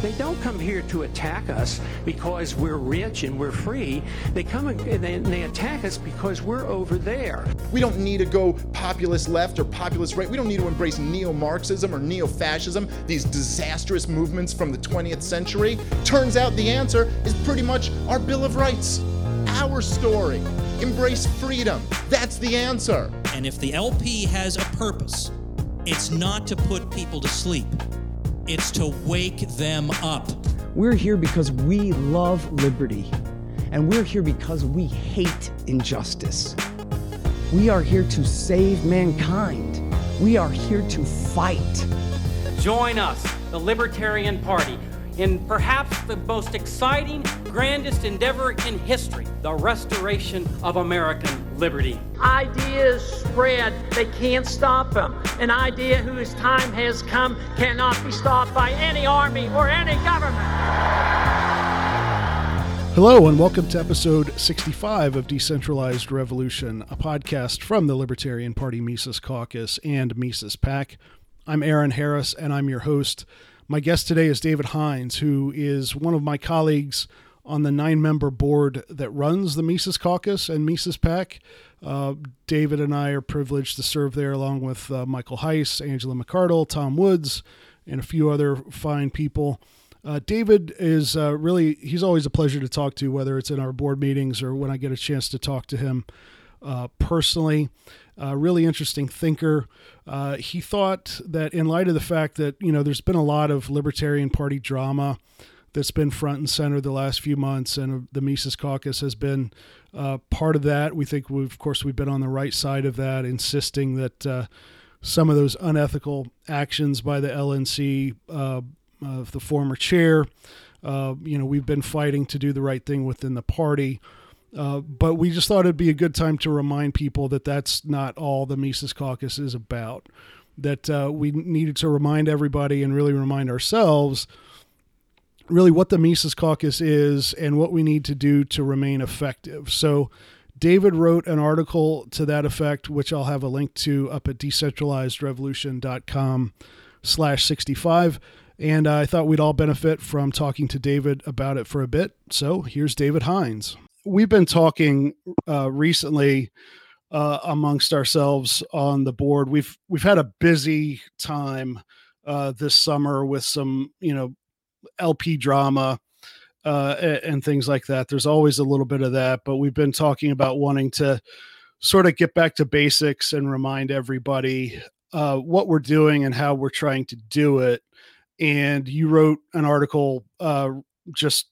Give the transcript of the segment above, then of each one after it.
They don't come here to attack us because we're rich and we're free. They come and they, and they attack us because we're over there. We don't need to go populist left or populist right. We don't need to embrace neo Marxism or neo fascism, these disastrous movements from the 20th century. Turns out the answer is pretty much our Bill of Rights, our story. Embrace freedom. That's the answer. And if the LP has a purpose, it's not to put people to sleep, it's to wake them up. We're here because we love liberty, and we're here because we hate injustice. We are here to save mankind. We are here to fight. Join us, the Libertarian Party, in perhaps the most exciting, grandest endeavor in history the restoration of American liberty. Ideas spread, they can't stop them. An idea whose time has come cannot be stopped by any army or any government. Hello, and welcome to episode 65 of Decentralized Revolution, a podcast from the Libertarian Party Mises Caucus and Mises PAC. I'm Aaron Harris, and I'm your host. My guest today is David Hines, who is one of my colleagues on the nine member board that runs the Mises Caucus and Mises PAC. Uh, David and I are privileged to serve there along with uh, Michael Heise, Angela McArdle, Tom Woods, and a few other fine people. Uh, David is uh, really, he's always a pleasure to talk to, whether it's in our board meetings or when I get a chance to talk to him uh, personally. Uh, really interesting thinker. He thought that in light of the fact that you know there's been a lot of Libertarian Party drama that's been front and center the last few months, and the Mises Caucus has been uh, part of that. We think, we've, of course, we've been on the right side of that, insisting that uh, some of those unethical actions by the LNC, uh, of the former chair, uh, you know, we've been fighting to do the right thing within the party. Uh, but we just thought it'd be a good time to remind people that that's not all the Mises Caucus is about. That uh, we needed to remind everybody and really remind ourselves really what the Mises Caucus is and what we need to do to remain effective. So, David wrote an article to that effect, which I'll have a link to up at decentralizedrevolution.com slash 65. And I thought we'd all benefit from talking to David about it for a bit. So here's David Hines. we've been talking uh, recently uh, amongst ourselves on the board. We've we've had a busy time uh, this summer with some you know LP drama uh, and, and things like that. There's always a little bit of that, but we've been talking about wanting to sort of get back to basics and remind everybody uh, what we're doing and how we're trying to do it. And you wrote an article uh, just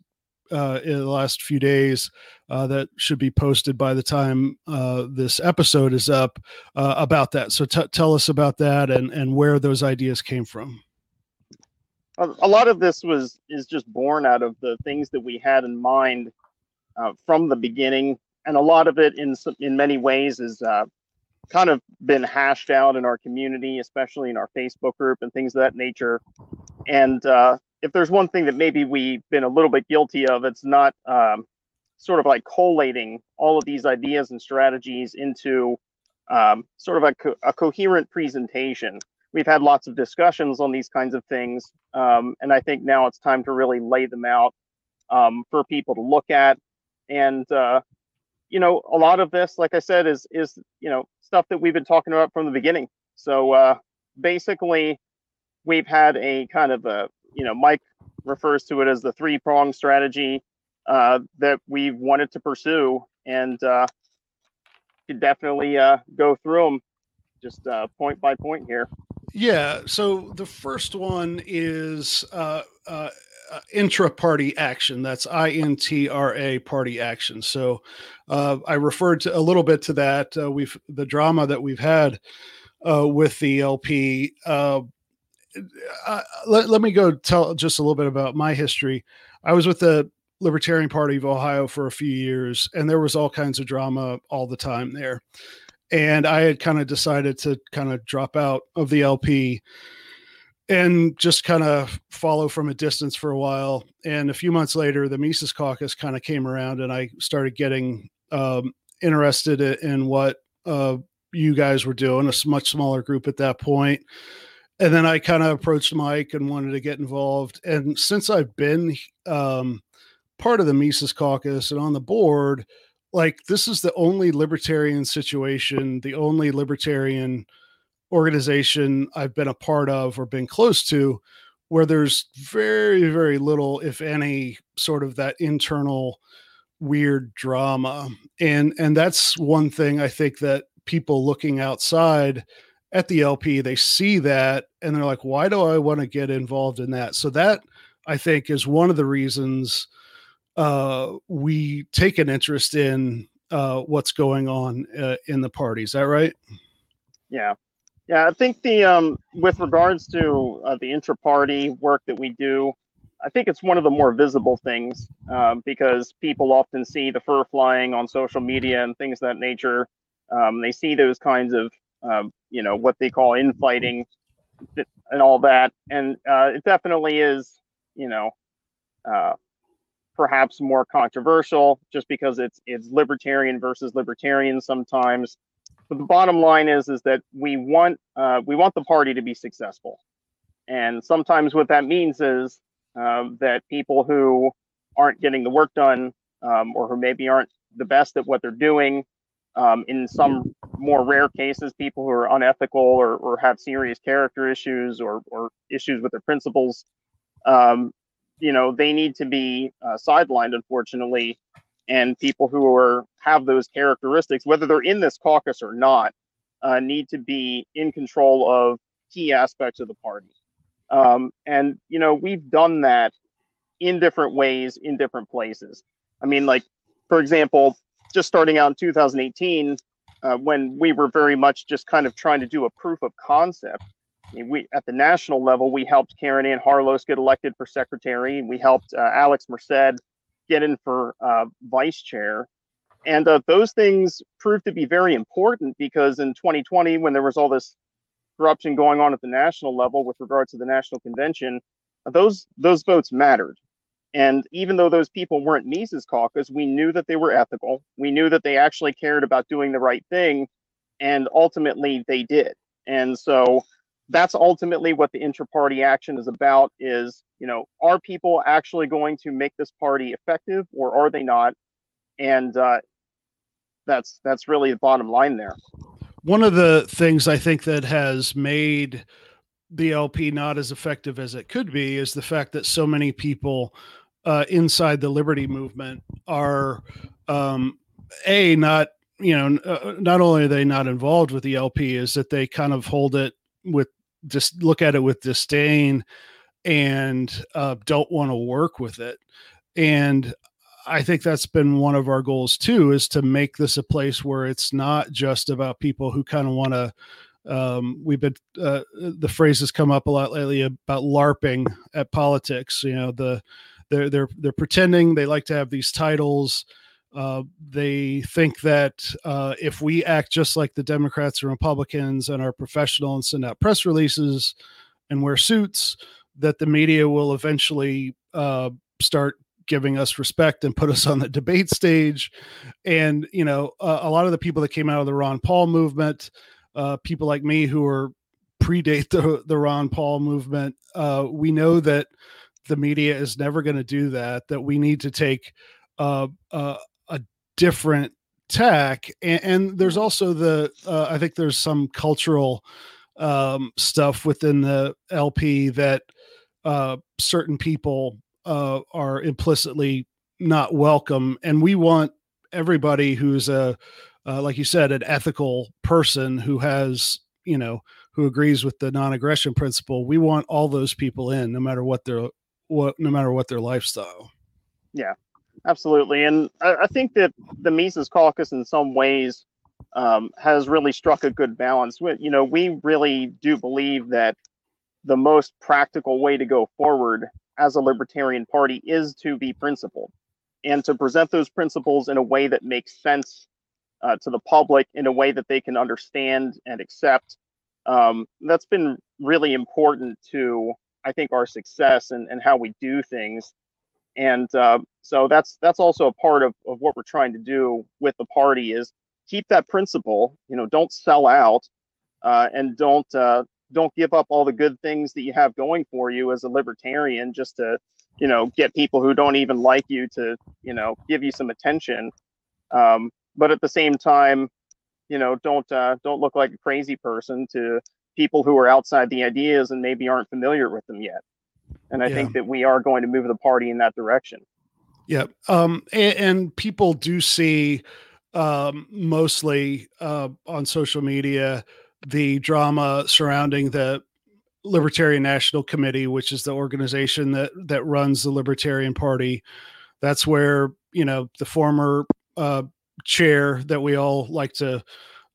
uh, in the last few days uh, that should be posted by the time uh, this episode is up uh, about that. So t- tell us about that and, and where those ideas came from. A lot of this was is just born out of the things that we had in mind uh, from the beginning, and a lot of it, in in many ways, is uh, kind of been hashed out in our community, especially in our Facebook group and things of that nature. And if there's one thing that maybe we've been a little bit guilty of, it's not um, sort of like collating all of these ideas and strategies into um, sort of a, co- a, coherent presentation. We've had lots of discussions on these kinds of things, um, and I think now it's time to really lay them out um, for people to look at. And uh, you know, a lot of this, like I said, is is you know stuff that we've been talking about from the beginning. So uh, basically, we've had a kind of a you know, Mike refers to it as the three prong strategy uh, that we wanted to pursue, and uh, could definitely uh, go through them just uh, point by point here. Yeah. So the first one is uh, uh, uh intra-party action. That's I-N-T-R-A party action. So uh, I referred to a little bit to that. Uh, we've the drama that we've had uh, with the LP. Let, let me go tell just a little bit about my history. I was with the Libertarian Party of Ohio for a few years, and there was all kinds of drama all the time there. And I had kind of decided to kind of drop out of the LP and just kind of follow from a distance for a while. And a few months later, the Mises Caucus kind of came around, and I started getting um, interested in what uh, you guys were doing. A much smaller group at that point. and then I kind of approached Mike and wanted to get involved. And since I've been um, part of the Mises Caucus and on the board, like this is the only libertarian situation, the only libertarian organization I've been a part of or been close to where there's very, very little, if any, sort of that internal weird drama. And and that's one thing I think that people looking outside at the LP, they see that and they're like, why do I want to get involved in that? So that I think is one of the reasons uh, we take an interest in uh, what's going on uh, in the party. Is that right? Yeah. Yeah, I think the um, with regards to uh, the intra-party work that we do, I think it's one of the more visible things um, because people often see the fur flying on social media and things of that nature. Um, they see those kinds of, um, you know, what they call infighting and all that, and uh, it definitely is, you know, uh, perhaps more controversial just because it's it's libertarian versus libertarian sometimes. But the bottom line is is that we want uh, we want the party to be successful, and sometimes what that means is um, that people who aren't getting the work done um, or who maybe aren't the best at what they're doing, um, in some more rare cases, people who are unethical or, or have serious character issues or, or issues with their principles, um, you know, they need to be uh, sidelined, unfortunately. And people who are have those characteristics, whether they're in this caucus or not, uh, need to be in control of key aspects of the party. Um, and you know, we've done that in different ways in different places. I mean, like for example, just starting out in 2018, uh, when we were very much just kind of trying to do a proof of concept. We at the national level, we helped Caryn Ann Harlos get elected for secretary. We helped uh, Alex Merced get in for uh, vice chair. And uh, those things proved to be very important because in 2020, when there was all this corruption going on at the national level with regards to the national convention, those those votes mattered. And even though those people weren't Mises caucus, we knew that they were ethical. We knew that they actually cared about doing the right thing, and ultimately they did. And so that's ultimately what the intra-party action is about is you know are people actually going to make this party effective or are they not? And uh, that's that's really the bottom line there. One of the things I think that has made the LP not as effective as it could be is the fact that so many people uh, inside the liberty movement are um, a not you know uh, not only are they not involved with the LP is that they kind of hold it with just look at it with disdain and uh, don't want to work with it and I think that's been one of our goals too, is to make this a place where it's not just about people who kind of want to. Um, we've been uh, the phrase has come up a lot lately about LARPing at politics. You know, the they're they're they're pretending they like to have these titles. Uh, they think that uh, if we act just like the Democrats and Republicans and are professional and send out press releases and wear suits, that the media will eventually uh, start giving us respect and put us on the debate stage. And, you know, a lot of the people that came out of the Ron Paul movement, uh, people like me who are predate the, the Ron Paul movement, uh, we know that the media is never going to do that, that we need to take uh, uh, different tech And, and there's also the, uh, I think there's some cultural um, stuff within the LP that certain people uh, are implicitly not welcome, and we want everybody who's a uh, like you said an ethical person who has you know who agrees with the non-aggression principle we want all those people in no matter what their what no matter what their lifestyle. Yeah absolutely and i, I think that the mises caucus in some ways um, has really struck a good balance you know we really do believe that the most practical way to go forward as a libertarian party is to be principled and to present those principles in a way that makes sense uh, to the public in a way that they can understand and accept. Um, that's been really important to, I think, our success and, and how we do things. And uh, so that's that's also a part of, of what we're trying to do with the party is keep that principle. You know, don't sell out uh, and don't uh, don't give up all the good things that you have going for you as a libertarian just to you know get people who don't even like you to you know give you some attention um, but at the same time you know don't uh, don't look like a crazy person to people who are outside the ideas and maybe aren't familiar with them yet and i Yeah. think that we are going to move the party in that direction Yeah. Um, and, and people do see um, mostly uh, on social media the drama surrounding the Libertarian National Committee, which is the organization that that runs the Libertarian Party. That's where you know the former uh, chair that we all like to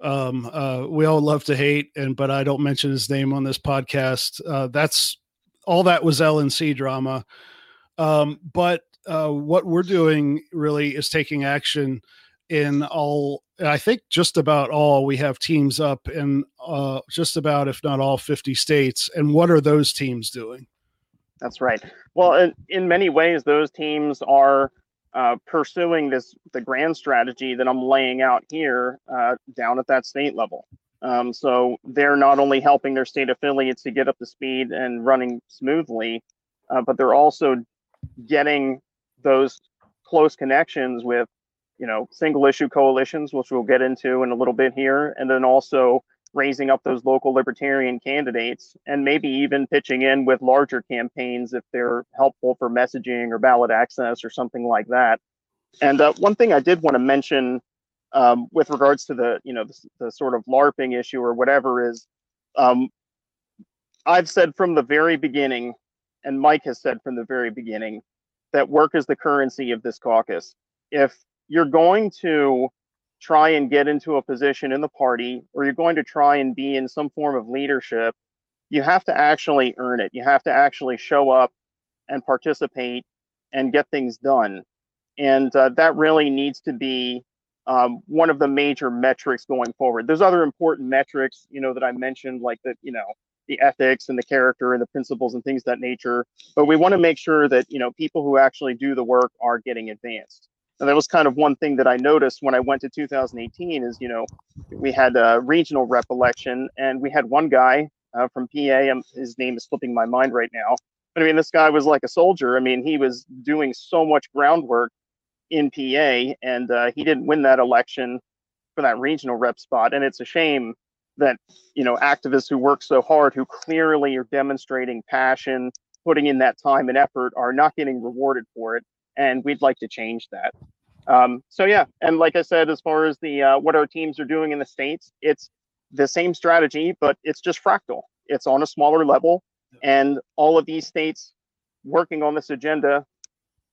um, uh, we all love to hate, and but I don't mention his name on this podcast. Uh, that's all that was LNC drama. Um, but uh, what we're doing really is taking action in all i think just about all we have teams up in uh, just about if not all 50 states and what are those teams doing That's right. Well, in, in many ways, those teams are uh, pursuing this the grand strategy that I'm laying out here uh, down at that state level. Um, so they're not only helping their state affiliates to get up to speed and running smoothly, uh, but they're also getting those close connections with, you know, single issue coalitions, which we'll get into in a little bit here, and then also raising up those local libertarian candidates and maybe even pitching in with larger campaigns if they're helpful for messaging or ballot access or something like that. And uh, one thing I did want to mention um, with regards to the, you know, the, the sort of LARPing issue or whatever is, um, I've said from the very beginning, and Mike has said from the very beginning, that work is the currency of this caucus. If you're going to try and get into a position in the party or you're going to try and be in some form of leadership, you have to actually earn it. You have to actually show up and participate and get things done. And uh, that really needs to be um, one of the major metrics going forward. There's other important metrics, you know, that I mentioned, like the, you know, the ethics and the character and the principles and things that nature. But we want to make sure that, you know, people who actually do the work are getting advanced. And that was kind of one thing that I noticed when I went to 2018 is, you know, we had a regional rep election and we had one guy uh, from PA. Um, his name is slipping my mind right now. But I mean, this guy was like a soldier. I mean, he was doing so much groundwork in PA and uh, he didn't win that election for that regional rep spot. And it's a shame that, you know, activists who work so hard, who clearly are demonstrating passion, putting in that time and effort, are not getting rewarded for it. And we'd like to change that. Um, so yeah, and like I said, as far as the uh, what our teams are doing in the states, it's the same strategy, but it's just fractal. It's on a smaller level, and all of these states working on this agenda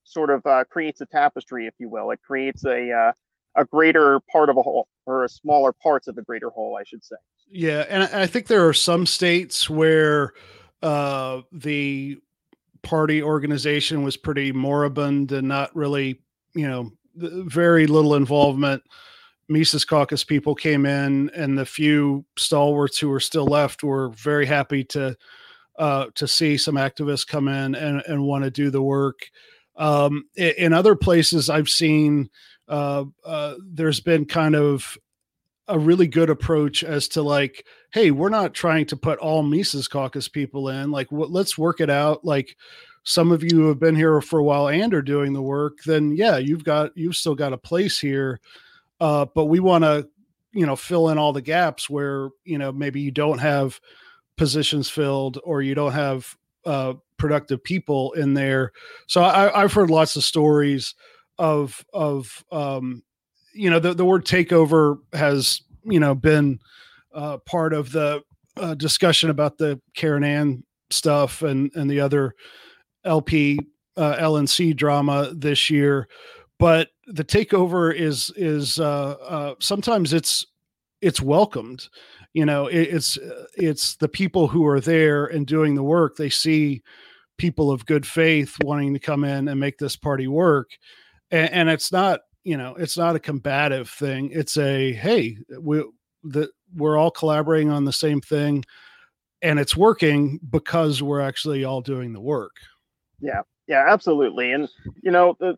sort of uh, creates a tapestry, if you will. It creates a uh, a greater part of a whole, or a smaller parts of a greater whole, I should say. yeah and i think there are some states where uh the party organization was pretty moribund and not really you know very little involvement mises caucus people came in and the few stalwarts who were still left were very happy to uh to see some activists come in and and want to do the work um in other places i've seen uh, uh there's been kind of a really good approach as to like hey we're not trying to put all mises caucus people in like what let's work it out like some of you have been here for a while and are doing the work then yeah you've got you've still got a place here uh, but we want to you know fill in all the gaps where you know maybe you don't have positions filled or you don't have uh, productive people in there so I, i've heard lots of stories of of um, you know the, the word takeover has you know been uh, part of the uh, discussion about the Caryn Ann stuff and and the other LP uh, LNC drama this year, but the takeover is is uh, uh, sometimes it's it's welcomed. You know, it, it's it's the people who are there and doing the work. They see people of good faith wanting to come in and make this party work, and, and it's not you know it's not a combative thing. It's a hey we the we're all collaborating on the same thing and it's working because we're actually all doing the work. Yeah, yeah, absolutely. And you know, the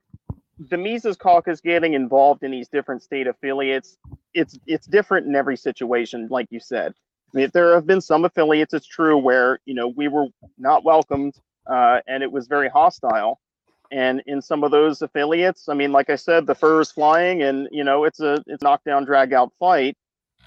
the Mises caucus getting involved in these different state affiliates, it's it's different in every situation, like you said. I mean, there have been some affiliates, it's true, where you know we were not welcomed uh, and it was very hostile. And in some of those affiliates, I mean, like I said, the fur is flying, and you know it's a it's knockdown drag out fight.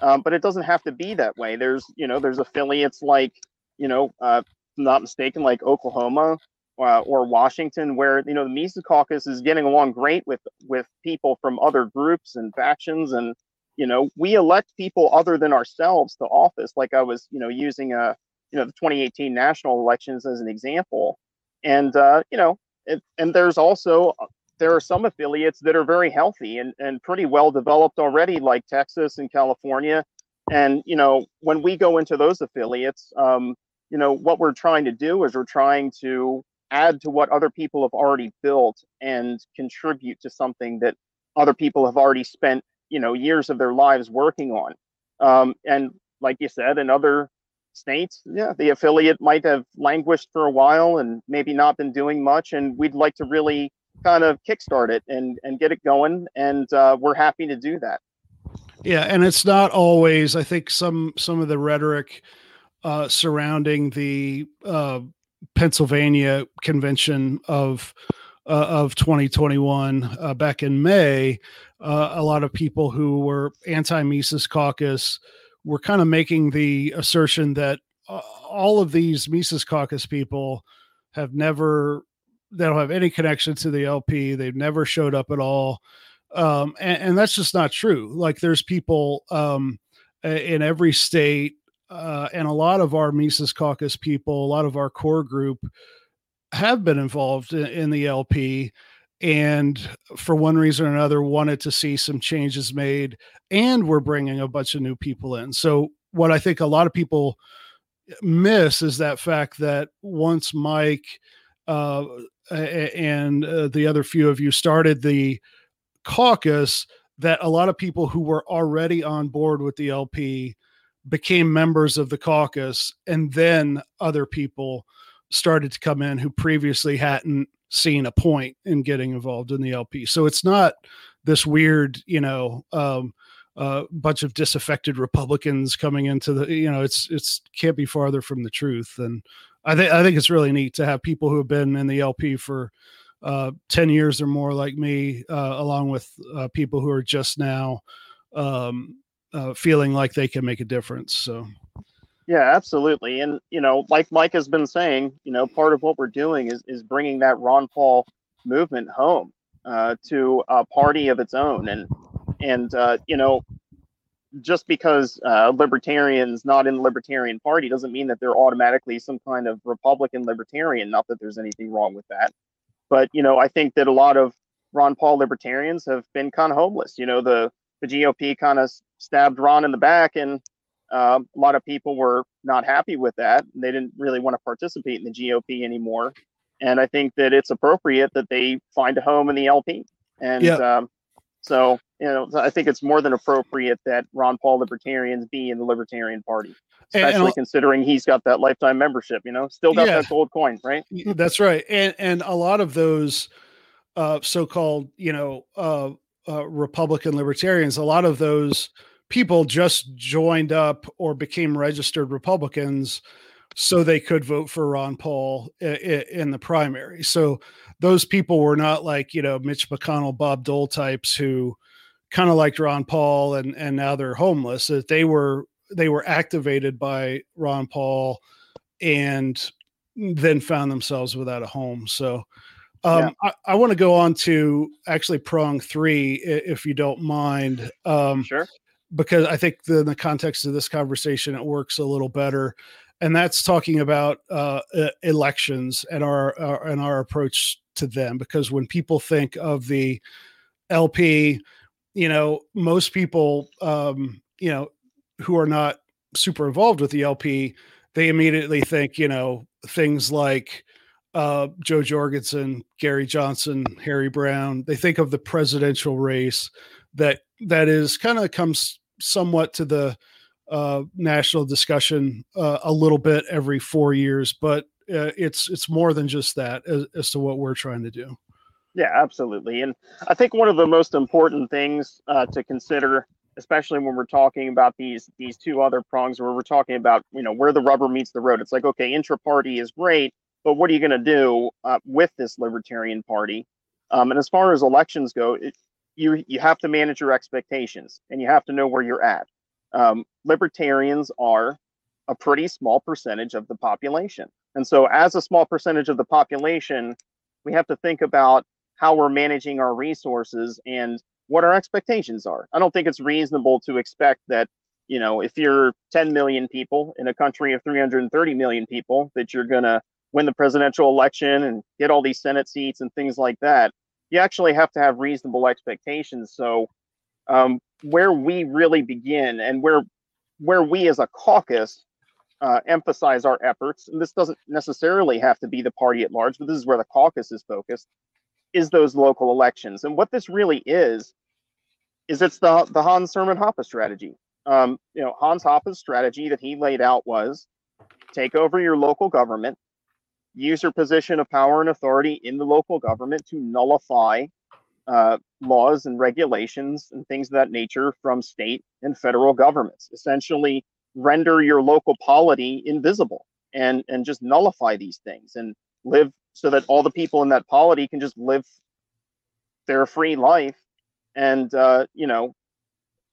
Um, but it doesn't have to be that way. There's you know there's affiliates like you know uh, not mistaken like Oklahoma uh, or Washington, where you know the Mises Caucus is getting along great with with people from other groups and factions, and you know we elect people other than ourselves to office. Like I was you know using a you know the 2018 national elections as an example, and uh, you know it, and there's also there are some affiliates that are very healthy and, and pretty well developed already, like Texas and California. And you know, when we go into those affiliates, um, you know, what we're trying to do is we're trying to add to what other people have already built and contribute to something that other people have already spent, you know, years of their lives working on. Um, and like you said, in other states, yeah, the affiliate might have languished for a while and maybe not been doing much. And we'd like to really kind of kickstart it and and get it going. And uh, we're happy to do that. Yeah, and it's not always. I think some some of the rhetoric uh, surrounding the uh, Pennsylvania convention of uh, of 2021 uh, back in May, uh, a lot of people who were anti Mises caucus were kind of making the assertion that uh, all of these Mises caucus people have never they don't have any connection to the LP. They've never showed up at all. Um, and, and, that's just not true. Like there's people um, in every state, uh, and a lot of our Mises Caucus people, a lot of our core group have been involved in, in the LP and for one reason or another wanted to see some changes made and we're bringing a bunch of new people in. So what i think a lot of people miss is that fact that once mike uh, and uh, the other few of you started the caucus that a lot of people who were already on board with the LP became members of the caucus and then other people started to come in who previously hadn't seen a point in getting involved in the LP. So it's not this weird, you know, um, uh, bunch of disaffected Republicans coming into the, you know, it's it's can't be farther from the truth. And I think I think it's really neat to have people who have been in the LP for uh, ten years or more, like me, uh, along with uh, people who are just now um, uh, feeling like they can make a difference. So. Yeah, absolutely. And you know, like Mike has been saying, you know, part of what we're doing is is bringing that Ron Paul movement home uh, to a party of its own, and and uh, you know, just because uh, libertarians not in the libertarian party doesn't mean that they're automatically some kind of republican libertarian not that there's anything wrong with that but you know i think that a lot of ron paul libertarians have been kind of homeless you know the the gop kind of stabbed ron in the back and uh, a lot of people were not happy with that they didn't really want to participate in the gop anymore and i think that it's appropriate that they find a home in the lp and yeah. um, so, you know, I think it's more than appropriate that Ron Paul libertarians be in the Libertarian Party, especially and, and considering he's got that lifetime membership. You know, still got yeah, that gold coin, right? That's right, and and a lot of those uh, so-called, you know, uh, uh, Republican libertarians, a lot of those people just joined up or became registered Republicans so they could vote for Ron Paul in the primary. So those people were not like, you know, Mitch McConnell, Bob Dole types who kind of liked Ron Paul and and now they're homeless. That they were they were activated by Ron Paul and then found themselves without a home. So um, yeah. I, I want to go on to actually prong three, if you don't mind. Um, sure. Because I think the, in the context of this conversation, it works a little better and that's talking about uh, elections and our, our, and our approach to them. Because when people think of the LP, you know, most people, um, you know, who are not super involved with the LP, they immediately think, you know, things like uh, Jo Jorgensen, Gary Johnson, Harry Browne. They think of the presidential race that that is kind of comes somewhat to the uh, national discussion uh, a little bit every four years, but uh, it's it's more than just that as, as, to what we're trying to do. Yeah, absolutely. And I think one of the most important things uh, to consider especially when we're talking about these these two other prongs where we're talking about you know where the rubber meets the road. It's like okay, intra-party is great, but what are you going to do uh, with this Libertarian Party? Um, and as far as elections go, it, you you have to manage your expectations and you have to know where you're at. Um, libertarians are a pretty small percentage of the population, and so as a small percentage of the population, we have to think about how we're managing our resources and what our expectations are. I don't think it's reasonable to expect that, you know, if you're 10 million people in a country of 330 million people, that you're going to win the presidential election and get all these Senate seats and things like that. You actually have to have reasonable expectations. So, um, where we really begin and where where we as a caucus uh, emphasize our efforts, and this doesn't necessarily have to be the party at large, but this is where the caucus is focused, is those local elections. And what this really is, is it's the the Hans Hermann Hoppe strategy. Um, you know, Hans Hoppe's strategy that he laid out was take over your local government, use your position of power and authority in the local government to nullify uh, laws and regulations and things of that nature from state and federal governments. Essentially, render your local polity invisible and and just nullify these things and live so that all the people in that polity can just live their free life and uh, you know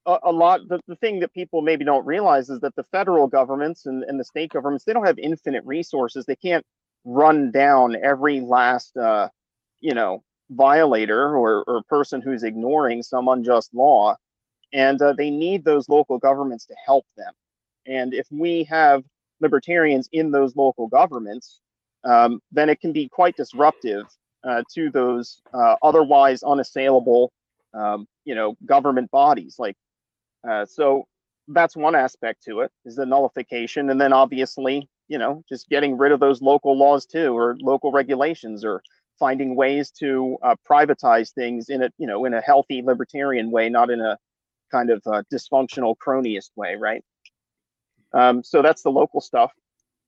a, a, lot the, the thing that people maybe don't realize is that the federal governments and, and the state governments they don't have infinite resources they can't run down every last uh, you know violator or, or person who's ignoring some unjust law. And uh, they need those local governments to help them. And if we have libertarians in those local governments um, then it can be quite disruptive uh, to those uh, otherwise unassailable, um, you know, government bodies. Like, uh, so that's one aspect to it is the nullification, and then obviously, you know, just getting rid of those local laws too, or local regulations, or finding ways to uh, privatize things in a, you know, in a healthy libertarian way, not in a kind of uh, dysfunctional cronyist way, right? Um, so that's the local stuff,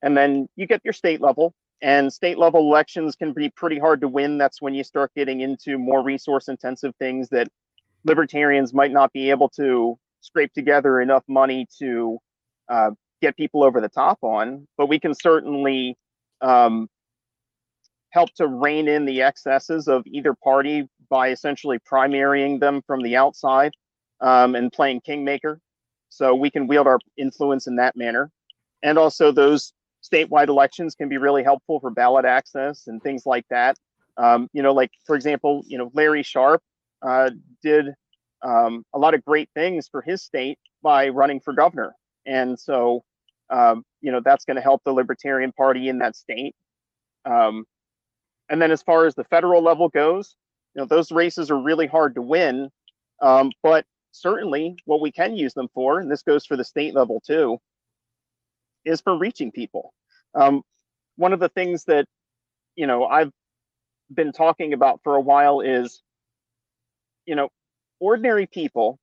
and then you get your state level, and state level elections can be pretty hard to win. That's when you start getting into more resource intensive things that libertarians might not be able to scrape together enough money to uh, get people over the top on. But we can certainly um, help to rein in the excesses of either party by essentially primarying them from the outside um, and playing kingmaker. So we can wield our influence in that manner. And also those statewide elections can be really helpful for ballot access and things like that. Um, you know, like for example, you know, Larry Sharpe uh, did um, a lot of great things for his state by running for governor, and so um, you know that's going to help the Libertarian Party in that state. Um, and then as far as the federal level goes, you know, those races are really hard to win, um, but certainly what we can use them for, and this goes for the state level too, is for reaching people. Um, one of the things that you know I've been talking about for a while is, you know, ordinary people.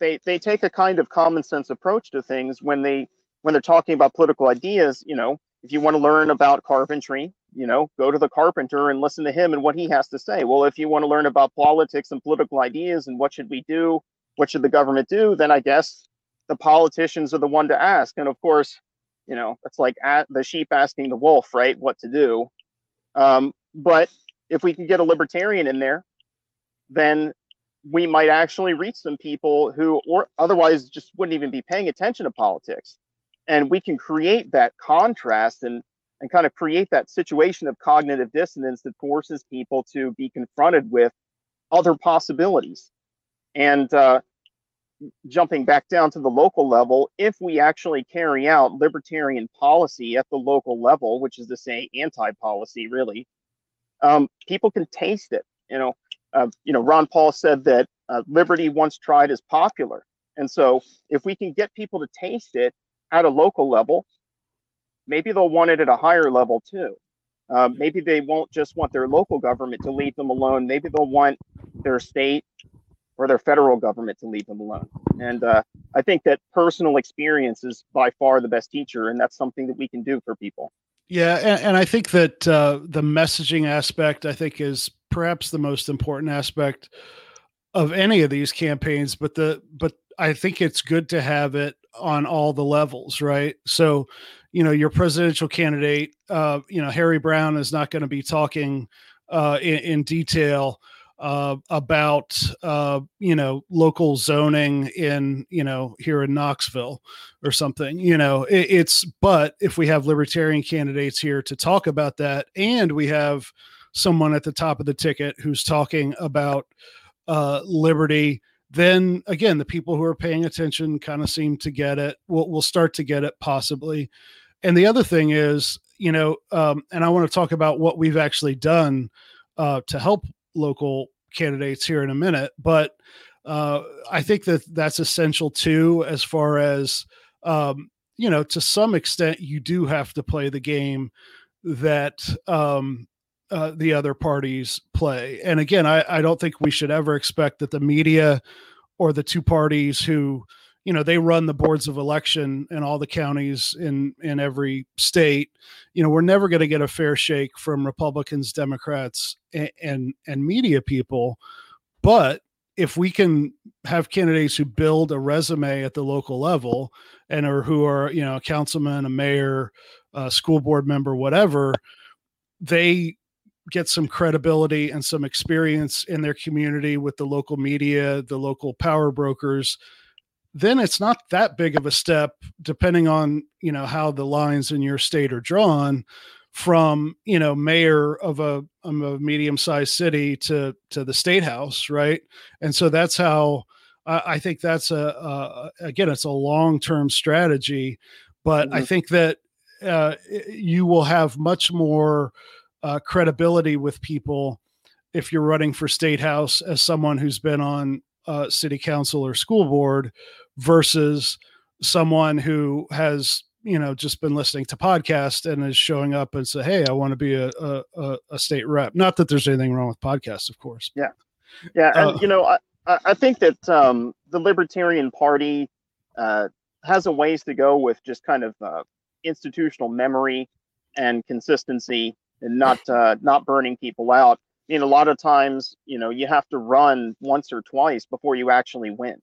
They they take a kind of common sense approach to things when they when they're talking about political ideas. You know, if you want to learn about carpentry, you know, go to the carpenter and listen to him and what he has to say. Well, if you want to learn about politics and political ideas and what should we do, what should the government do, then I guess the politicians are the one to ask. And of course, you know it's like the sheep asking the wolf right what to do um, but if we can get a libertarian in there then we might actually reach some people who or otherwise just wouldn't even be paying attention to politics and we can create that contrast and and kind of create that situation of cognitive dissonance that forces people to be confronted with other possibilities and uh, jumping back down to the local level, if we actually carry out libertarian policy at the local level, which is to say anti-policy, really, um, people can taste it. You know, uh, you know, Ron Paul said that uh, liberty once tried is popular, and so if we can get people to taste it at a local level, maybe they'll want it at a higher level too. Uh, maybe they won't just want their local government to leave them alone. Maybe they'll want their state or their federal government to leave them alone. And uh, I think that personal experience is by far the best teacher, and that's something that we can do for people. Yeah, and, and I think that uh, the messaging aspect, I think, is perhaps the most important aspect of any of these campaigns. But the but I think it's good to have it on all the levels, right? So, you know, your presidential candidate, uh, you know, Harry Browne is not going to be talking uh, in, in detail uh, about uh, you know local zoning in you know here in Knoxville or something. You know, it, it's but if we have libertarian candidates here to talk about that, and we have someone at the top of the ticket who's talking about uh, liberty, then again, the people who are paying attention kind of seem to get it. We'll, we'll start to get it possibly. And the other thing is, you know, um, and I want to talk about what we've actually done uh, to help local candidates here in a minute, but uh, I think that that's essential too, as far as um, you know, to some extent, you do have to play the game that um, uh, the other parties play. And again, I, I don't think we should ever expect that the media or the two parties who you know they run the boards of election in all the counties in in every state you know we're never going to get a fair shake from republicans democrats and, and and media people but if we can have candidates who build a resume at the local level and or who are you know a councilman a mayor a school board member whatever they get some credibility and some experience in their community with the local media the local power brokers then it's not that big of a step depending on you know how the lines in your state are drawn from you know mayor of a, of a medium sized city to to the state house right and so that's how uh, i think that's a, again it's a long term strategy but mm-hmm. i think that uh, you will have much more uh, credibility with people if you're running for state house as someone who's been on uh, city council or school board versus someone who has you know just been listening to podcast and is showing up and say hey i want to be a, a, a state rep. Not that there's anything wrong with podcasts of course. Yeah. Yeah and uh, you know i i think that um, the libertarian party uh, has a ways to go with just kind of uh, institutional memory and consistency and not uh, not burning people out I mean, a lot of times, you know, you have to run once or twice before you actually win.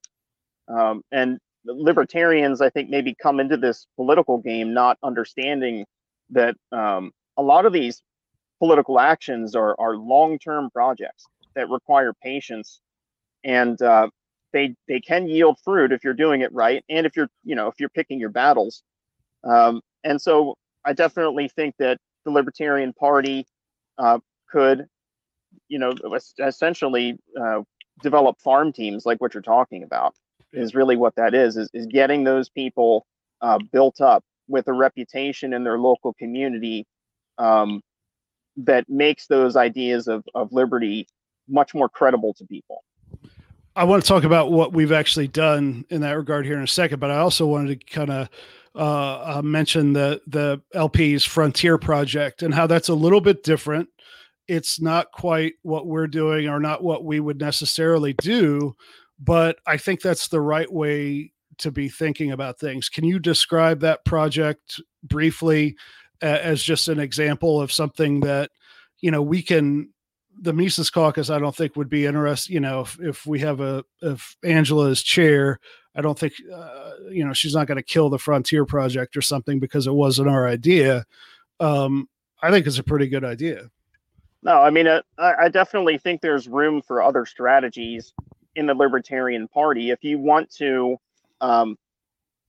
Um, and libertarians, I think, maybe come into this political game not understanding that um, a lot of these political actions are, are long-term projects that require patience, and uh, they they can yield fruit if you're doing it right, and if you're you know if you're picking your battles. Um, and so, I definitely think that the Libertarian Party uh, could, you know, essentially uh, develop farm teams like what you're talking about is really what that is is, is getting those people uh, built up with a reputation in their local community um, that makes those ideas of, of liberty much more credible to people. I want to talk about what we've actually done in that regard here in a second but i also wanted to kind of uh, uh, mention the the lp's frontier project and how that's a little bit different it's not quite what we're doing or not what we would necessarily do but I think that's the right way to be thinking about things. Can you describe that project briefly uh, as just an example of something that you know we can the Mises caucus, I don't think would be interested. You know, if, if we have a if Angela is chair, I don't think uh, you know she's not going to kill the Frontier Project or something because it wasn't our idea. Um, I think it's a pretty good idea. No, I mean, uh, I definitely think there's room for other strategies in the Libertarian Party, if you want to, um,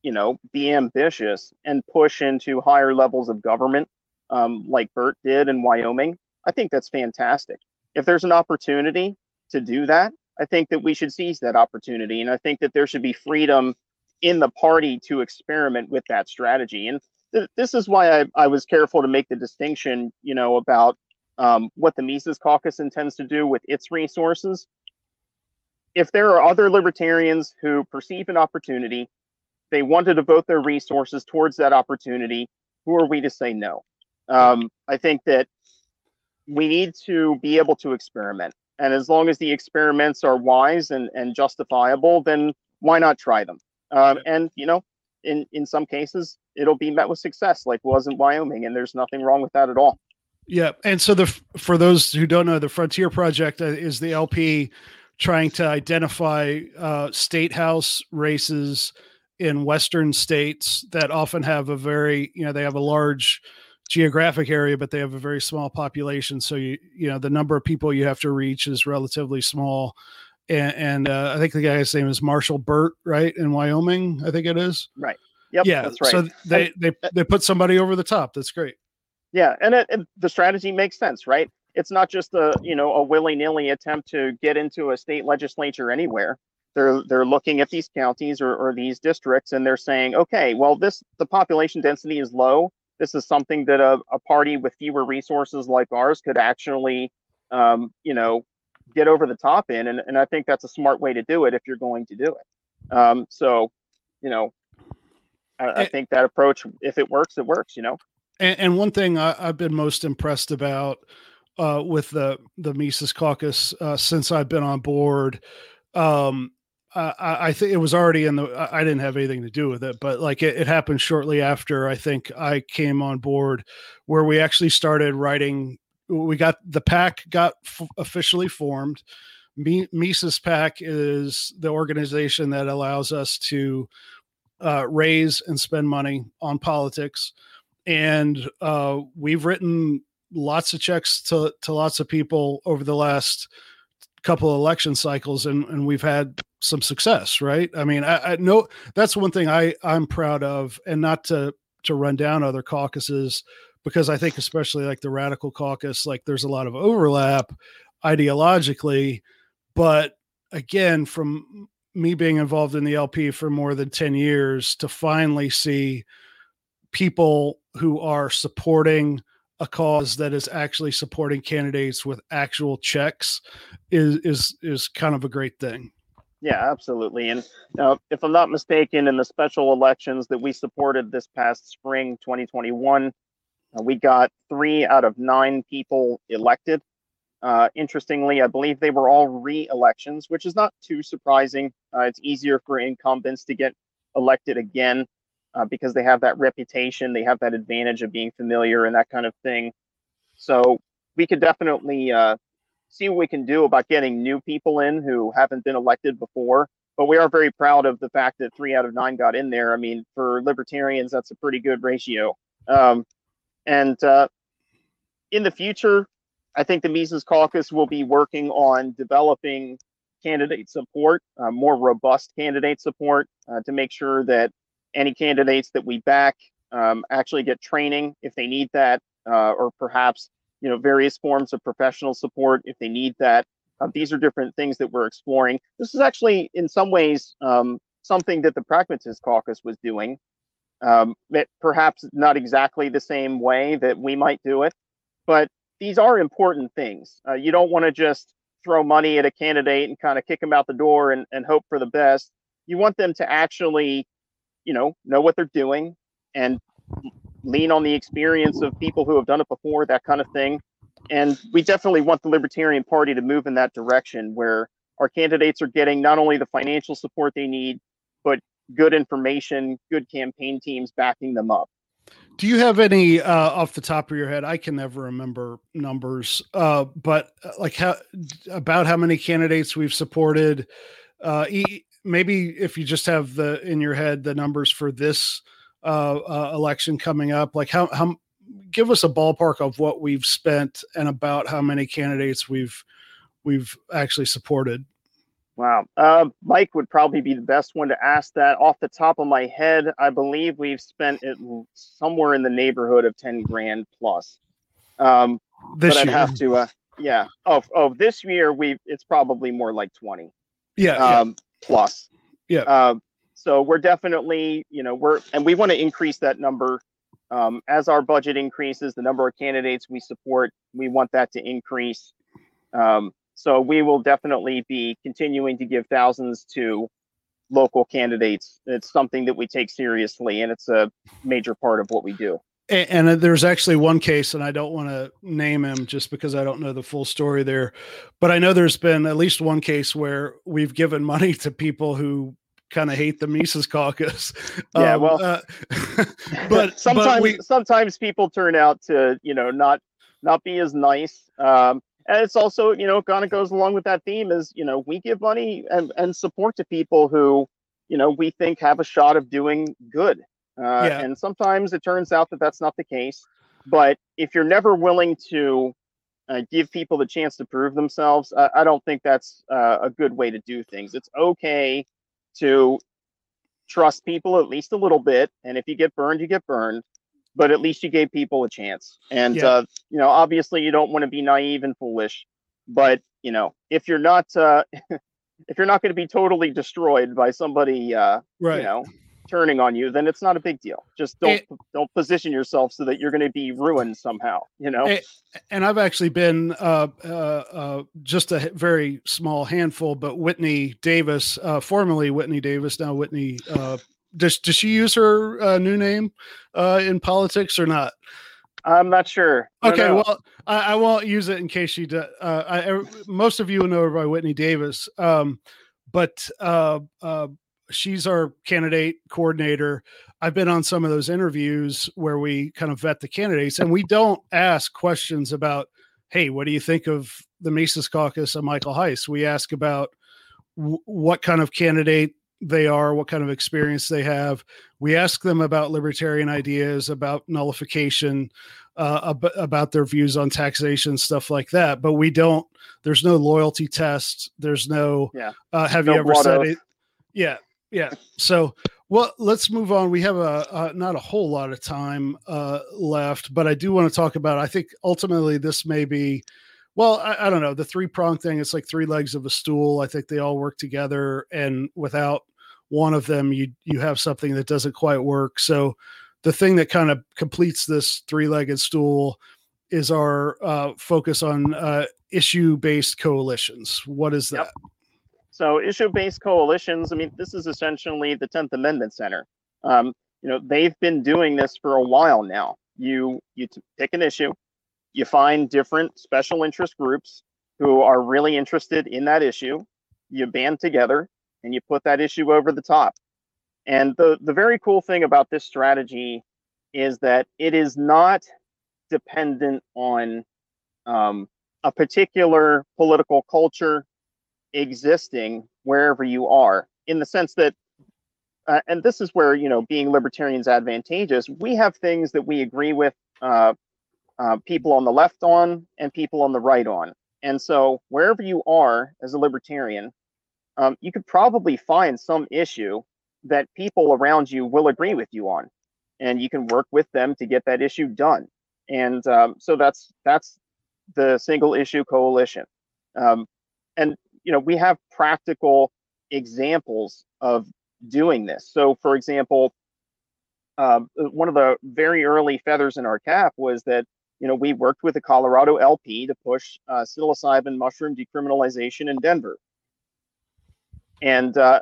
you know, be ambitious and push into higher levels of government, um, like Burt did in Wyoming, I think that's fantastic. If there's an opportunity to do that, I think that we should seize that opportunity. And I think that there should be freedom in the party to experiment with that strategy. And th- this is why I, I was careful to make the distinction, you know, about um, what the Mises Caucus intends to do with its resources if there are other libertarians who perceive an opportunity, they want to devote their resources towards that opportunity, who are we to say no? Um, I think that we need to be able to experiment. And as long as the experiments are wise and, and justifiable, then why not try them? Um, and, you know, in, in some cases, it'll be met with success, like was in Wyoming. And there's nothing wrong with that at all. Yeah. And so, the for those who don't know, the Frontier Project uh, is the LP trying to identify uh, state house races in western states that often have a very you know they have a large geographic area but they have a very small population. So you you know the number of people you have to reach is relatively small. And, and uh, i think the guy's name is marshall burt right in wyoming i think it is? Right. Yep yeah that's right. so they they, they put somebody over the top. That's great. Yeah and it, it, the strategy makes sense right? It's not just a you know a willy-nilly attempt to get into a state legislature anywhere. They're they're looking at these counties or, or these districts and they're saying okay well this the population density is low this is something that a, a party with fewer resources like ours could actually um, you know get over the top in and, and i think that's a smart way to do it if you're going to do it um, so you know I, I think that approach if it works it works you know and, and one thing I, have been most impressed about uh, with the the Mises Caucus uh, since I've been on board. Um, I, I think it was already in the. I didn't have anything to do with it, but like it, it happened shortly after I think I came on board, where we actually started writing. We got the pack got f- officially formed. Mises PAC is the organization that allows us to uh, raise and spend money on politics, and uh, we've written lots of checks to to lots of people over the last couple election cycles and and we've had some success right i mean i, I know that's one thing i i'm proud of and not to to run down other caucuses because i think especially like the radical caucus like there's a lot of overlap ideologically but again from me being involved in the lp for more than 10 years to finally see people who are supporting a cause that is actually supporting candidates with actual checks is is is kind of a great thing. Yeah, absolutely. And uh, if I'm not mistaken, in the special elections that we supported this past spring, 2021, uh, we got three out of nine people elected. Uh, interestingly, I believe they were all re-elections, which is not too surprising. Uh, it's easier for incumbents to get elected again uh, because they have that reputation, they have that advantage of being familiar and that kind of thing. So we could definitely uh, see what we can do about getting new people in who haven't been elected before. But we are very proud of the fact that three out of nine got in there. I mean, for libertarians, that's a pretty good ratio. Um, and uh, in the future, I think the Mises Caucus will be working on developing candidate support, uh, more robust candidate support, uh, to make sure that any candidates that we back um, actually get training if they need that, uh, or perhaps you know various forms of professional support if they need that. Uh, these are different things that we're exploring. This is actually, in some ways, um, something that the Pragmatist Caucus was doing. Um, perhaps not exactly the same way that we might do it, but these are important things. Uh, you don't want to just throw money at a candidate and kind of kick them out the door and, and hope for the best. You want them to actually you know know what they're doing and lean on the experience of people who have done it before that kind of thing and we definitely want the libertarian party to move in that direction where our candidates are getting not only the financial support they need but good information good campaign teams backing them up do you have any uh, off the top of your head? I can never remember numbers, uh, but uh, like how about how many candidates we've supported, uh, maybe if you just have the in your head the numbers for this uh, uh, election coming up, like how how give us a ballpark of what we've spent and about how many candidates we've we've actually supported. Wow, uh, Mike would probably be the best one to ask that. Off the top of my head, I believe we've spent it somewhere in the neighborhood of ten grand plus. Um, this but I'd have to, uh, yeah. Oh, oh, this year we it's probably more like twenty. Yeah. Um, yeah plus. Yeah. Uh, so we're definitely, you know, we're and we want to increase that number um, as our budget increases. The number of candidates we support, we want that to increase. Um, so we will definitely be continuing to give thousands to local candidates. It's something that we take seriously, and it's a major part of what we do and, and there's actually one case, and I don't want to name him just because I don't know the full story there, but I know there's been at least one case where we've given money to people who kind of hate the Mises Caucus. Yeah, um, well, uh, but sometimes but we, sometimes people turn out to you know not not be as nice. Um, and it's also you know kind of goes along with that theme is you know we give money and, and support to people who you know we think have a shot of doing good uh, Yeah. and sometimes it turns out that that's not the case but if you're never willing to uh, give people the chance to prove themselves I, I don't think that's uh, a good way to do things it's okay to trust people at least a little bit and if you get burned you get burned but at least you gave people a chance and Yeah. uh, you know obviously you don't want to be naive and foolish but you know if you're not uh, if you're not going to be totally destroyed by somebody uh, Right. you know turning on you then it's not a big deal just don't It- don't position yourself so that you're going to be ruined somehow you know It- and I've actually been uh, uh, uh, just a very small handful, but Whitney Davis, uh, formerly Whitney Davis, now Whitney. Uh, does does she use her uh, new name uh, in politics or not? i'm not sure Okay, know. well, I, I won't use it in case she does. Uh, I, I- most of you know her by Whitney Davis, um, but uh, uh, she's our candidate coordinator. I've been on some of those interviews where we kind of vet the candidates, and we don't ask questions about, "Hey, what do you think of the Mises Caucus and Michael Heise?" We ask about w- what kind of candidate they are, what kind of experience they have. We ask them about libertarian ideas, about nullification, uh, ab- about their views on taxation, stuff like that. But we don't. There's no loyalty test. There's no. Yeah. Uh, have No you ever said oath. it? Yeah. Yeah. So, well, let's move on. We have a, uh not a whole lot of time uh, left, but I do want to talk about. I think ultimately this may be. Well, I, I don't know. The three prong thing, it's like three legs of a stool. I think they all work together. And without one of them, you you have something that doesn't quite work. So the thing that kind of completes this three-legged stool is our uh, focus on uh, issue-based coalitions. What is that? Yep. So issue-based coalitions, I mean, this is essentially the 10th Amendment Center. Um, you know, they've been doing this for a while now. You you pick an issue, you find different special interest groups who are really interested in that issue, you band together and you put that issue over the top. And the the very cool thing about this strategy is that it is not dependent on um, a particular political culture existing wherever you are in the sense that uh, and this is where you know being libertarians advantageous we have things that we agree with uh, uh, people on the left on and people on the right on. And so wherever you are as a libertarian um, you could probably find some issue that people around you will agree with you on and you can work with them to get that issue done. And um, so that's that's the single issue coalition. Um, and you know we have practical examples of doing this. So for example uh, one of the very early feathers in our cap was that you know we worked with the colorado lp to push uh, psilocybin mushroom decriminalization in denver. And uh,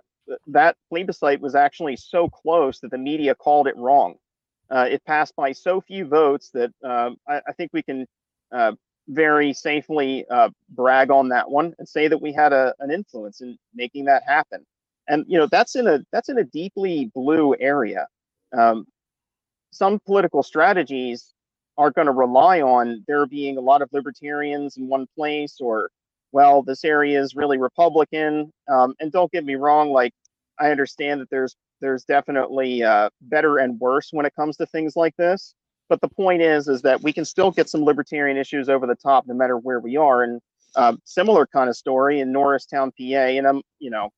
that plebiscite was actually so close that the media called it wrong. Uh, it passed by so few votes that um, I, I think we can uh, very safely uh, brag on that one and say that we had a, an influence in making that happen. And you know that's in a that's in a deeply blue area. Um, some political strategies are going to rely on there being a lot of libertarians in one place, or well, this area is really Republican. Um, and don't get me wrong, like I understand that there's there's definitely uh, better and worse when it comes to things like this but the point is is that we can still get some libertarian issues over the top no matter where we are. And uh, similar kind of story in norristown pa and i'm you know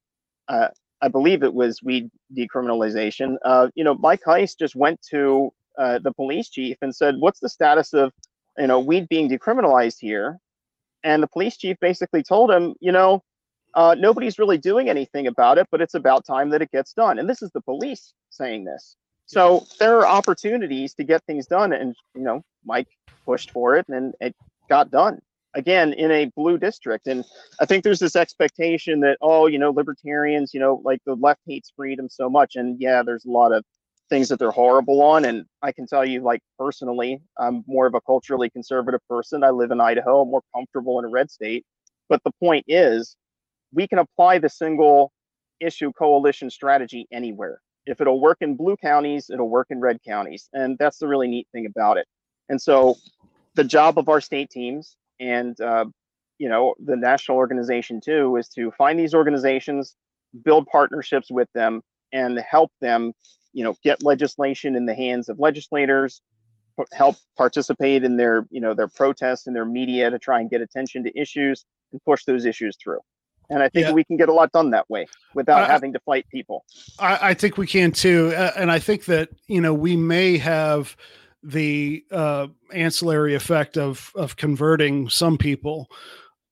uh, i believe it was weed decriminalization. Uh, you know mike heise just went to uh, the police chief and said what's the status of you know weed being decriminalized here? And the police chief basically told him you know uh, nobody's really doing anything about it but it's about time that it gets done. And this is the police saying this so there are opportunities to get things done, and you know, Mike pushed for it, and it got done again in a blue district. And I think there's this expectation that oh, you know, libertarians, you know, like the left hates freedom so much, and yeah, there's a lot of things that they're horrible on. And I can tell you, like personally, I'm more of a culturally conservative person. I live in Idaho. I'm more comfortable in a red state. But the point is, we can apply the single issue coalition strategy anywhere if it'll work in blue counties, it'll work in red counties. And that's the really neat thing about it. And so the job of our state teams and uh, you know, the national organization too is to find these organizations, build partnerships with them, and help them, you know, get legislation in the hands of legislators, help participate in their, you know, their protests and their media to try and get attention to issues and push those issues through. And I think yeah. we can get a lot done that way without I, having to fight people. I, I think we can too. Uh, and I think that, you know, we may have the uh, ancillary effect of of converting some people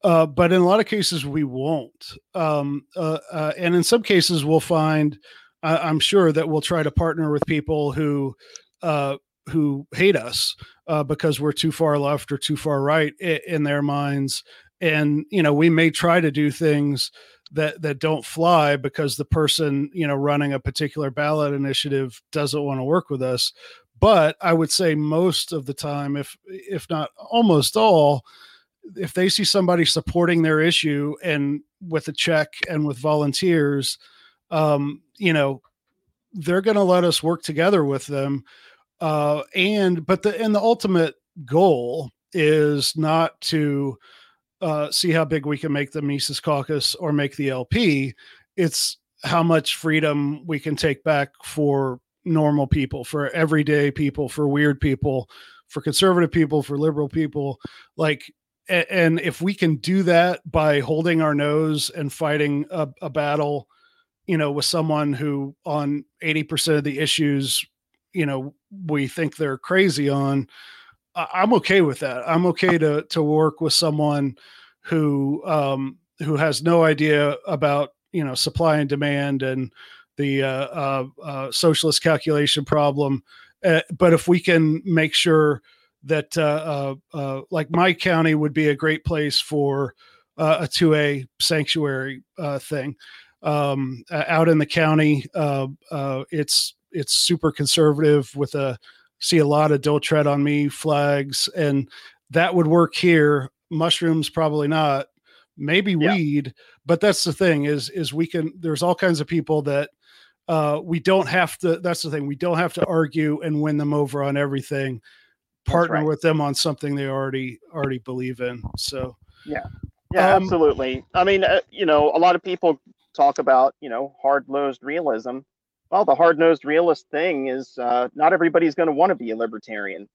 uh, but in a lot of cases we won't um, uh, uh and in some cases we'll find i'm sure that we'll try to partner with people who uh, who hate us uh, because we're too far left or too far right in their minds and you know we may try to do things that that don't fly because the person you know running a particular ballot initiative doesn't want to work with us but i would say most of the time if if not almost all if they see somebody supporting their issue and with a check and with volunteers um you know they're going to let us work together with them uh and but the and the ultimate goal is not to uh see how big we can make the Mises caucus or make the LP it's how much freedom we can take back for normal people, for everyday people, for weird people, for conservative people, for liberal people. Like, and if we can do that by holding our nose and fighting a, a battle, you know, with someone who on 80% of the issues, you know, we think they're crazy on, I'm okay with that. I'm okay to to work with someone who um who has no idea about, you know, supply and demand and the uh, uh, uh, socialist calculation problem. Uh, but if we can make sure that, uh, uh, like my county would be a great place for a 2A sanctuary thing. Um, out in the county, it's it's super conservative with a see a lot of "Don't tread on me" flags, and that would work here. Mushrooms probably not. Maybe yeah. weed, but that's the thing is is we can. There's all kinds of people that uh, we don't have to. That's the thing. We don't have to argue and win them over on everything. Partner right. with them on something they already already believe in. So yeah, yeah, um, absolutely. I mean, uh, you know, a lot of people talk about you know hard nosed realism. Well, the hard nosed realist thing is uh, not everybody's going to want to be a libertarian.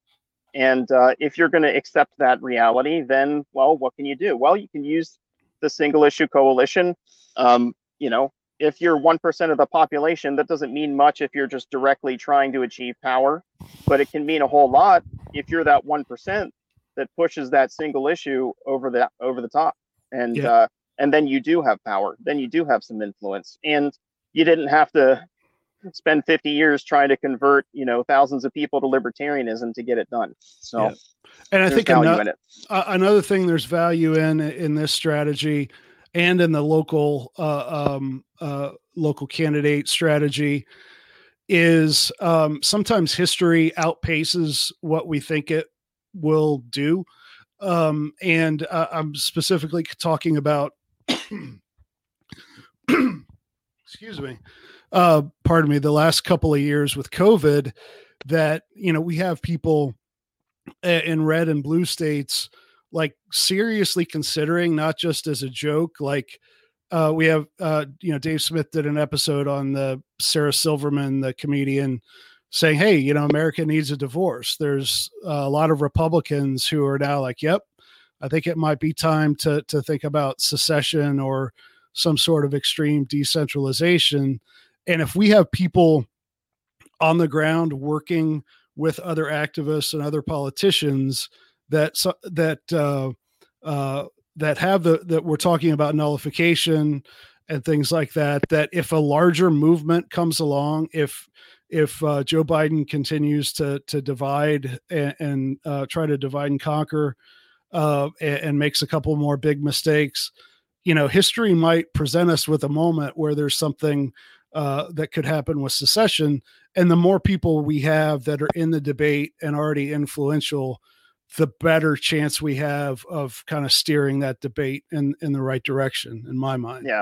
And uh, if you're going to accept that reality, then, well, what can you do? Well, you can use the single issue coalition. Um, you know, if you're 1% of the population, that doesn't mean much if you're just directly trying to achieve power, but it can mean a whole lot if you're that 1% that pushes that single issue over the over the top. And yeah. uh, and then you do have power. Then you do have some influence. And you didn't have to spend 50 years trying to convert, you know, thousands of people to libertarianism to get it done. So yeah. and I think another, another thing there's value in in this strategy and in the local uh, um, uh, local candidate strategy is um, sometimes history outpaces what we think it will do. Um, and uh, I'm specifically talking about, excuse me, uh, pardon me, the last couple of years with COVID, that, you know, we have people in red and blue states like seriously considering not just as a joke like uh, we have uh, you know dave smith did an episode on the sarah silverman the comedian saying hey you know america needs a divorce. There's a lot of republicans who are now like yep i think it might be time to to think about secession or some sort of extreme decentralization and if we have people on the ground working with other activists and other politicians that that uh, uh, that have the that we're talking about nullification and things like that. That if a larger movement comes along, if if uh, Joe Biden continues to to divide and, and uh, try to divide and conquer, uh, and, and, makes a couple more big mistakes, you know, history might present us with a moment where there's something uh, that could happen with secession. And the more people we have that are in the debate and already influential, the better chance we have of kind of steering that debate in in the right direction in my mind yeah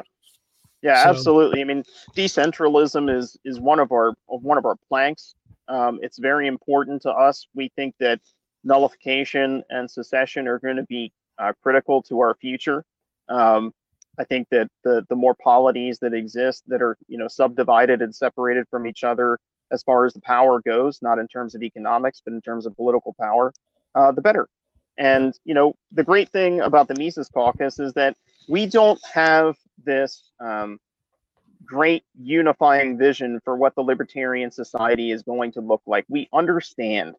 yeah so, absolutely i mean decentralism is is one of our one of our planks um, it's very important to us we think that nullification and secession are going to be uh, critical to our future. Um, I think that the the more polities that exist that are you know subdivided and separated from each other as far as the power goes, not in terms of economics, but in terms of political power, uh, the better. And you know the great thing about the Mises Caucus is that we don't have this um, great unifying vision for what the libertarian society is going to look like. We understand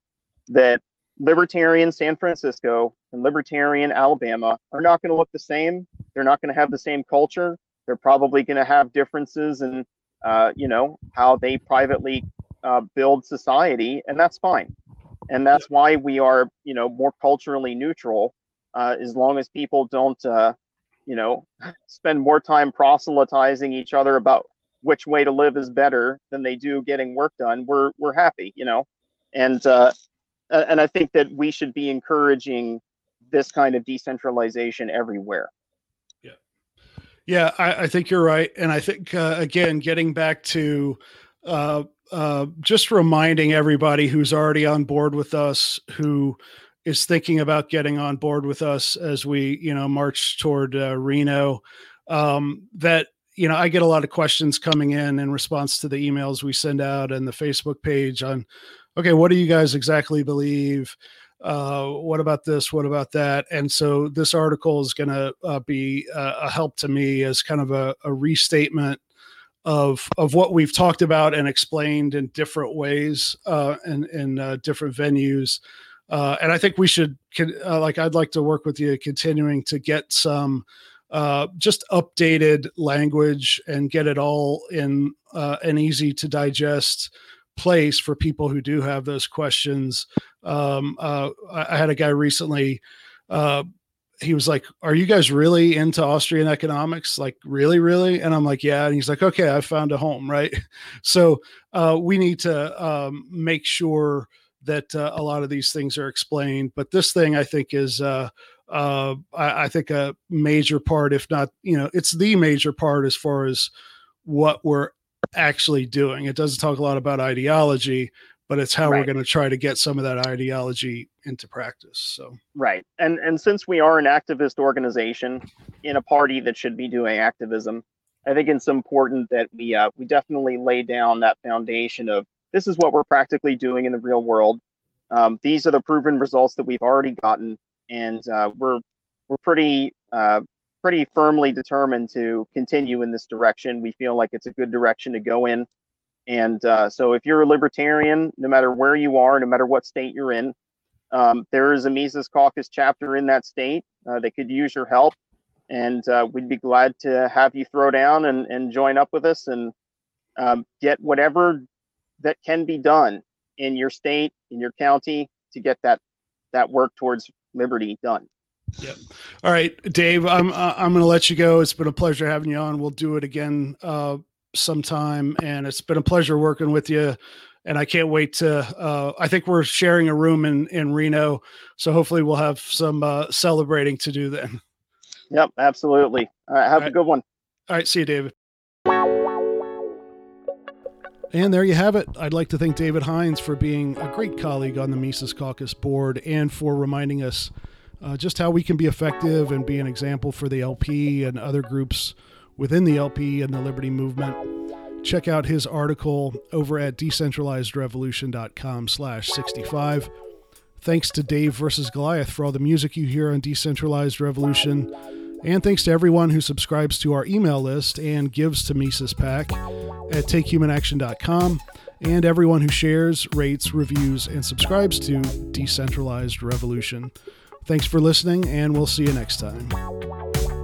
that libertarian San Francisco and libertarian Alabama are not going to look the same. They're not going to have the same culture. They're probably going to have differences in, uh, you know, how they privately uh, build society, and that's fine. And that's why we are, you know, more culturally neutral, uh, as long as people don't, uh, you know, spend more time proselytizing each other about which way to live is better than they do getting work done. We're we're happy, you know, and uh, and I think that we should be encouraging this kind of decentralization everywhere. Yeah, yeah, I, I think you're right, and I think uh, again, getting back to uh, uh, just reminding everybody who's already on board with us, who is thinking about getting on board with us as we, you know, march toward uh, Reno, um, that you know, I get a lot of questions coming in in response to the emails we send out and the Facebook page on, okay, what do you guys exactly believe? Uh, what about this? What about that? And so this article is going to uh, be a, a help to me as kind of a, a restatement of of what we've talked about and explained in different ways uh, and in uh, different venues. Uh, and I think we should, uh, like, I'd like to work with you, continuing to get some uh, just updated language and get it all in uh, an easy to digest place for people who do have those questions. Um, uh, I had a guy recently. Uh, he was like, "Are you guys really into Austrian economics? Like, really, really?" And I'm like, "Yeah." And he's like, "Okay, I found a home." Right. So uh, we need to um, make sure that uh, a lot of these things are explained. But this thing, I think, is uh, uh, I, I, think a major part, if not, you know, it's the major part as far as what we're actually doing. It doesn't talk a lot about ideology, but it's how right. we're going to try to get some of that ideology into practice. So right, and and since we are an activist organization in a party that should be doing activism, I think it's important that we uh, we definitely lay down that foundation of this is what we're practically doing in the real world. Um, these are the proven results that we've already gotten and uh, we're we're pretty uh, pretty firmly determined to continue in this direction. We feel like it's a good direction to go in. And uh, so, if you're a libertarian, no matter where you are, no matter what state you're in, um, there is a Mises Caucus chapter in that state uh, that could use your help. And uh, we'd be glad to have you throw down and, and join up with us and um, get whatever that can be done in your state, in your county, to get that that work towards liberty done. Yep. All right, Dave. I'm uh, I'm going to let you go. It's been a pleasure having you on. We'll do it again uh, sometime, and it's been a pleasure working with you. And I can't wait to. Uh, I think we're sharing a room in in Reno, so hopefully we'll have some uh, celebrating to do then. Yep, absolutely. All right, have All right. a good one. All right, see you, David. And there you have it. I'd like to thank David Hines for being a great colleague on the Mises Caucus board and for reminding us uh, just how we can be effective and be an example for the LP and other groups within the LP and the Liberty Movement. Check out his article over at decentralizedrevolution.com slash 65. Thanks to Dave versus Goliath for all the music you hear on Decentralized Revolution. And thanks to everyone who subscribes to our email list and gives to Mises PAC at takehumanaction.com, and everyone who shares, rates, reviews, and subscribes to Decentralized Revolution. Thanks for listening, and we'll see you next time.